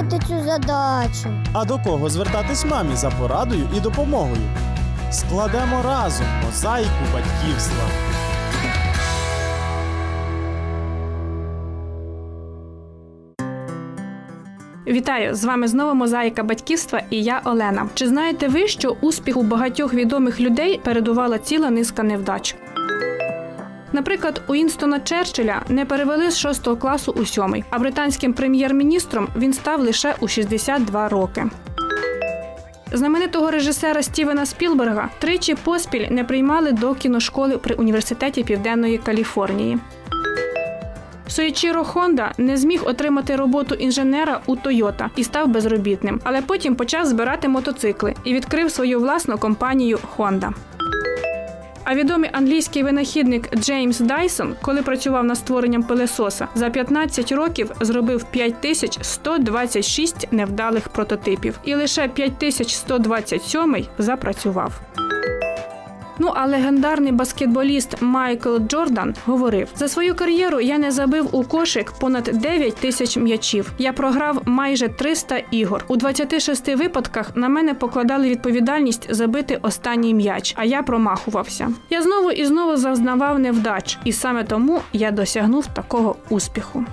робити цю задачу? А до кого звертатись мамі за порадою і допомогою? Складемо разом мозаїку батьківства. Вітаю! З вами знову мозаїка батьківства і я Олена. Чи знаєте ви, що успіху багатьох відомих людей передувала ціла низка невдач? Наприклад, Уінстона Черчилля не перевели з 6 класу у 7, а британським прем'єр-міністром він став лише у 62 роки. Знаменитого режисера Стівена Спілберга тричі поспіль не приймали до кіношколи при університеті Південної Каліфорнії. Соїчіро Хонда не зміг отримати роботу інженера у Тойота і став безробітним, але потім почав збирати мотоцикли і відкрив свою власну компанію Honda. А відомий англійський винахідник Джеймс Дайсон, коли працював над створенням пилесоса, за 15 років зробив 5126 невдалих прототипів, і лише 5127 запрацював. Ну а легендарний баскетболіст Майкл Джордан говорив: за свою кар'єру я не забив у кошик понад 9 тисяч м'ячів. Я програв майже 300 ігор. У 26 випадках на мене покладали відповідальність забити останній м'яч, а я промахувався. Я знову і знову зазнавав невдач, і саме тому я досягнув такого успіху.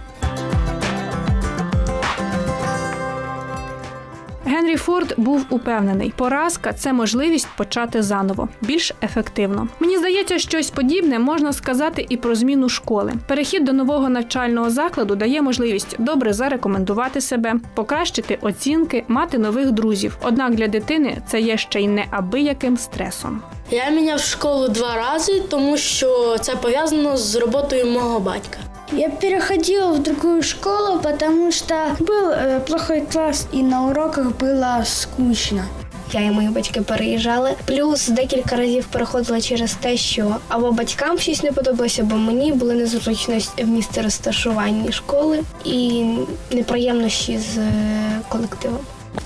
Генрі Форд був упевнений, поразка це можливість почати заново, більш ефективно. Мені здається, щось подібне можна сказати і про зміну школи. Перехід до нового навчального закладу дає можливість добре зарекомендувати себе, покращити оцінки, мати нових друзів. Однак для дитини це є ще й неабияким стресом. Я міняв школу два рази, тому що це пов'язано з роботою мого батька. Я переходила в другую школу, потому что был э, плохой класс, и на уроках было скучно. Я і мої батьки переїжджали. Плюс декілька разів переходила через те, що або батькам щось не подобалося, або мені були незручності в місці розташування школи і неприємності з е, колективом.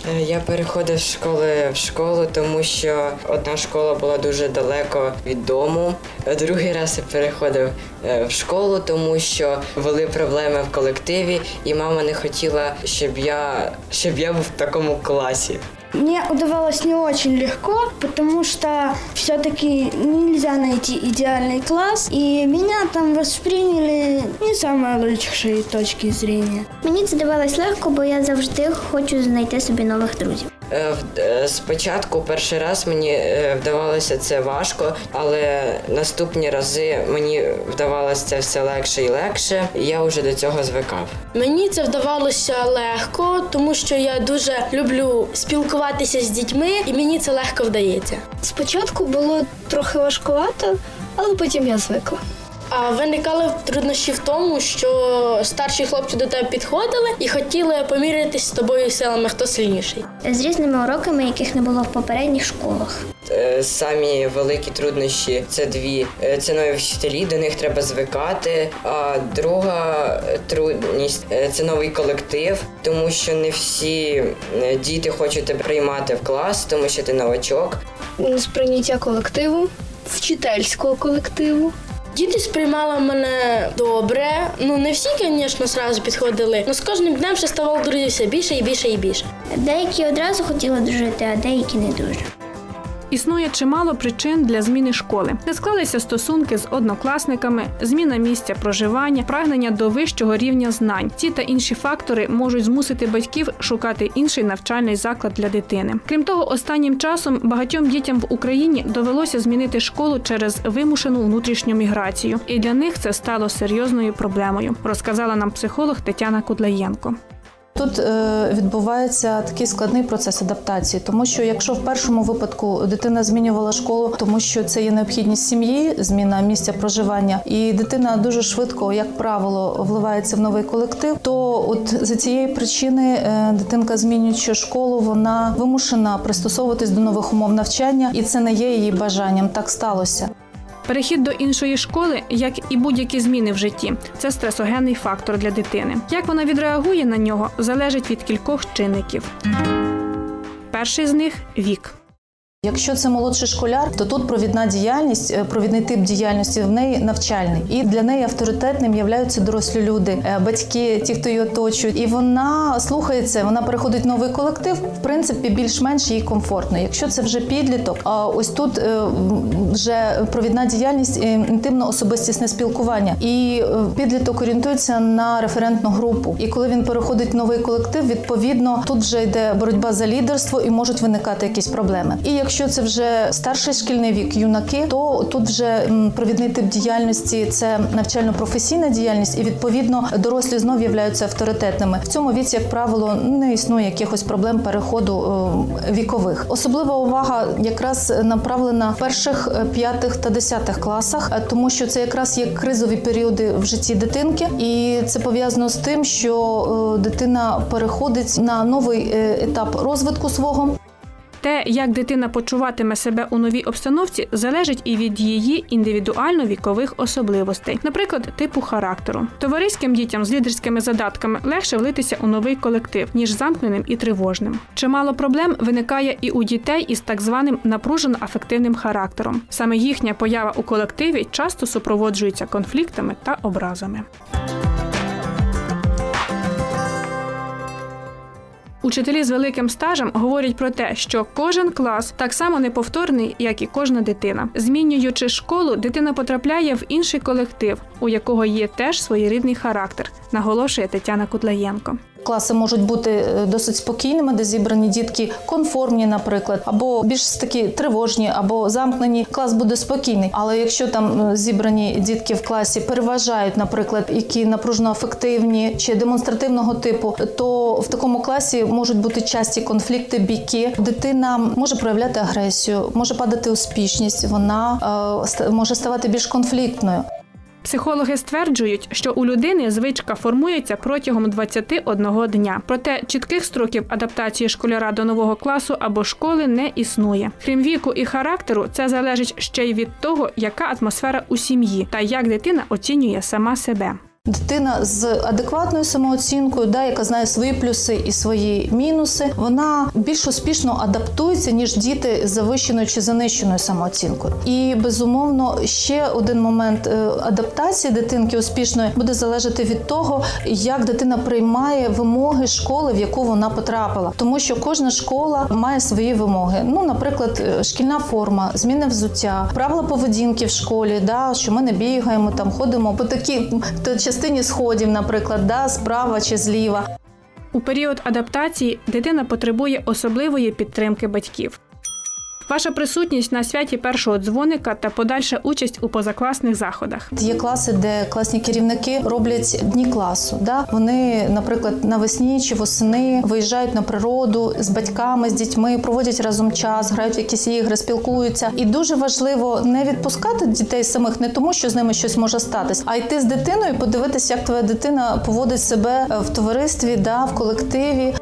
Е, Я переходив з школи в школу, тому що одна школа була дуже далеко від дому. Е, Другий раз я переходив е, в школу, тому що були проблеми в колективі, і мама не хотіла, щоб я, щоб я був в такому класі. Мне удавалось не очень легко, потому что все-таки нельзя найти идеальный класс, и меня там восприняли не самые лучшие точки зрения. Мені це давалось легко, бо я завжди хочу знайти собі нових друзів. Е, в- е, Спочатку перший раз мені е, вдавалося це важко, але наступні рази мені вдавалося це все легше і легше. І я вже до цього звикав. Мені це вдавалося легко, тому що я дуже люблю спілкуватися з дітьми, і мені це легко вдається. Спочатку було трохи важкувато, але потім я звикла. А виникали труднощі в тому, що старші хлопці до тебе підходили і хотіли помірятися з тобою силами, хто сильніший. З різними уроками, яких не було в попередніх школах. Е, Самі великі труднощі це дві. Це нові вчителі, до них треба звикати. А друга трудність е, це новий колектив, тому що не всі е, діти хочуть тебе приймати в клас, тому що ти новачок. Сприйняття колективу, вчительського колективу. Діти сприймали мене добре. Ну не всі, звісно, зразу підходили. але з кожним днем ще ставало все більше і більше і більше. Деякі одразу хотіли дружити, а деякі не дуже. Існує чимало причин для зміни школи. Не склалися стосунки з однокласниками, зміна місця проживання, прагнення до вищого рівня знань. Ці та інші фактори можуть змусити батьків шукати інший навчальний заклад для дитини. Крім того, останнім часом багатьом дітям в Україні довелося змінити школу через вимушену внутрішню міграцію, і для них це стало серйозною проблемою, розказала нам психолог Тетяна Кудлаєнко. Тут е, відбувається такий складний процес адаптації, тому що якщо в першому випадку дитина змінювала школу, тому що це є необхідність сім'ї, зміна місця проживання, і дитина дуже швидко, як правило, вливається в новий колектив, то от за цієї причини е, дитинка, змінюючи школу, вона вимушена пристосовуватись до нових умов навчання, і це не є її бажанням. Так сталося. Перехід до іншої школи, як і будь-які зміни в житті, це стресогенний фактор для дитини. Як вона відреагує на нього, залежить від кількох чинників. Перший з них вік. Якщо це молодший школяр, то тут провідна діяльність, е, провідний тип діяльності в неї навчальний, і для неї авторитетним являються дорослі люди, е, батьки, ті, хто її оточують. І вона слухається, вона переходить в новий колектив. В принципі, більш-менш їй комфортно. Якщо це вже підліток, а ось тут е, вже провідна діяльність е, інтимно-особистісне спілкування. І підліток орієнтується на референтну групу. І коли він переходить в новий колектив, відповідно тут вже йде боротьба за лідерство і можуть виникати якісь проблеми. І якщо це вже старший шкільний вік, юнаки, то тут вже провідний тип діяльності це навчально-професійна діяльність, і відповідно дорослі знов являються авторитетними. В цьому віці, як правило, не існує якихось проблем переходу е, вікових. Особлива увага якраз направлена в перших, е, п'ятих та десятих класах, е, тому що це якраз є кризові періоди в житті дитинки, і це пов'язано з тим, що дитина переходить на новий етап розвитку свого. Те, як дитина почуватиме себе у новій обстановці, залежить і від її індивідуально-вікових особливостей, наприклад, типу характеру. Товариським дітям з лідерськими задатками легше влитися у новий колектив, ніж замкненим і тривожним. Чимало проблем виникає і у дітей із так званим напружено-афективним характером. Саме їхня поява у колективі часто супроводжується конфліктами та образами. Учителі з великим стажем говорять про те, що кожен клас так само неповторний, як і кожна дитина. Змінюючи школу, дитина потрапляє в інший колектив, у якого є теж своєрідний характер, наголошує Тетяна Кудлаєнко. Класи можуть бути е, досить спокійними, де зібрані дітки конформні, наприклад, або більш такі тривожні, або замкнені. Клас буде спокійний. Але якщо там е, зібрані дітки в класі переважають, наприклад, які напружно-афективні чи демонстративного типу, то в такому класі можуть бути часті конфлікти, бійки. Дитина може проявляти агресію, може падати успішність, вона е, може ставати більш конфліктною. Психологи стверджують, що у людини звичка формується протягом 21 дня. Проте чітких строків адаптації школяра до нового класу або школи не існує. Крім віку і характеру, це залежить ще й від того, яка атмосфера у сім'ї та як дитина оцінює сама себе. Дитина з адекватною самооцінкою, да, яка знає свої плюси і свої мінуси, вона більш успішно адаптується ніж діти з завищеною чи занищеною самооцінкою. І безумовно, ще один момент е, адаптації дитинки успішної буде залежати від того, як дитина приймає вимоги школи, в яку вона потрапила, тому що кожна школа має свої вимоги. Ну, наприклад, е, шкільна форма, зміни взуття, правила поведінки в школі, да, що ми не бігаємо, там ходимо по такій т- частині сходів, наприклад, да, справа чи зліва. У період адаптації дитина потребує особливої підтримки батьків. Ваша присутність на святі першого дзвоника та подальша участь у позакласних заходах. Є класи, де класні керівники роблять дні класу. Да? Вони, наприклад, навесні чи восени виїжджають на природу з батьками, з дітьми, проводять разом час, грають в якісь ігри, спілкуються. І дуже важливо не відпускати дітей самих не тому, що з ними щось може статись, а йти з дитиною, подивитися, як твоя дитина поводить себе в товаристві, да, в колективі.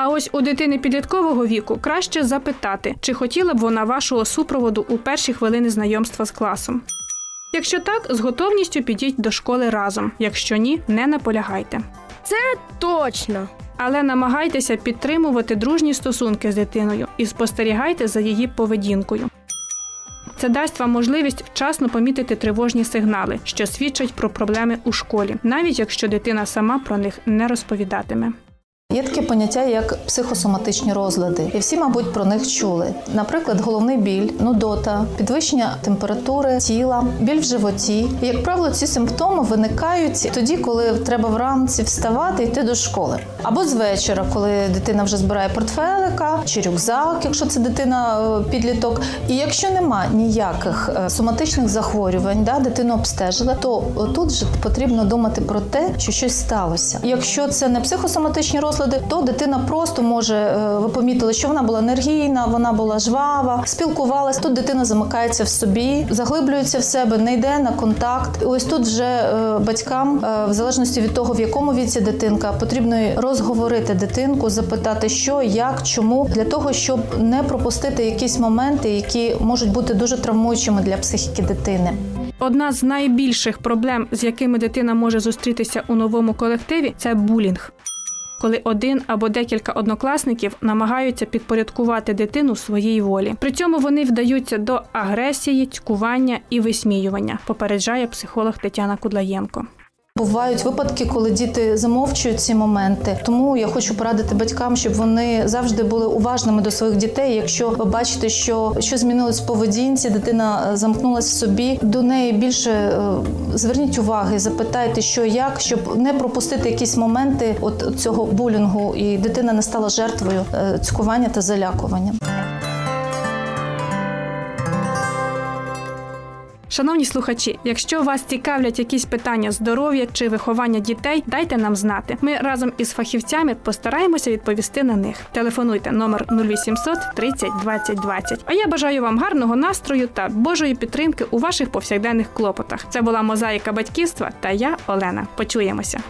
А ось у дитини підліткового віку краще запитати, чи хотіла б вона вашого супроводу у перші хвилини знайомства з класом. Якщо так, з готовністю підіть до школи разом. Якщо ні, не наполягайте. Це Точно. Але намагайтеся підтримувати дружні стосунки з дитиною і спостерігайте за її поведінкою. Це дасть вам можливість вчасно помітити тривожні сигнали, що свідчать про проблеми у школі, навіть якщо дитина сама про них не розповідатиме. Є таке поняття як психосоматичні розлади, і всі, мабуть, про них чули. Наприклад, головний біль, нудота, підвищення температури тіла, біль в животі. І, як правило, ці симптоми виникають тоді, коли треба вранці вставати йти до школи. Або з вечора, коли дитина вже збирає портфелика чи рюкзак, якщо це дитина е, підліток. І якщо нема ніяких е, соматичних захворювань, да, дитину обстежили, то тут вже потрібно думати про те, що щось сталося. Якщо це не психосоматичні розлади, то дитина просто може е, ви помітили, що вона була енергійна, вона була жвава, спілкувалась. Тут дитина замикається в собі, заглиблюється в себе, не йде на контакт. І ось тут вже е, батькам, е, в залежності від того, в якому віці дитинка, потрібно розговорити дитинку, запитати, що, як, чому, для того, щоб не пропустити якісь моменти, які можуть бути дуже травмуючими для психіки дитини. Одна з найбільших проблем, з якими дитина може зустрітися у новому колективі, це булінг. Коли один або декілька однокласників намагаються підпорядкувати дитину своїй волі. При цьому вони вдаються до агресії, цькування і висміювання, попереджає психолог Тетяна Кудлаєнко. Бувають випадки, коли діти замовчують ці моменти. Тому я хочу порадити батькам, щоб вони завжди були уважними до своїх дітей. Якщо ви бачите, що щось змінилось в поведінці, дитина е, замкнулась в собі, до неї більше е, зверніть уваги, запитайте, що як, щоб не пропустити якісь моменти от цього булінгу, і дитина не стала жертвою е, цькування та залякування. Шановні слухачі, якщо вас цікавлять якісь питання здоров'я чи виховання дітей, дайте нам знати. Ми разом із фахівцями постараємося відповісти на них. Телефонуйте номер 0800 30 20 20. А я бажаю вам гарного настрою та Божої підтримки у ваших повсякденних клопотах. Це була мозаїка батьківства та я, Олена. Почуємося.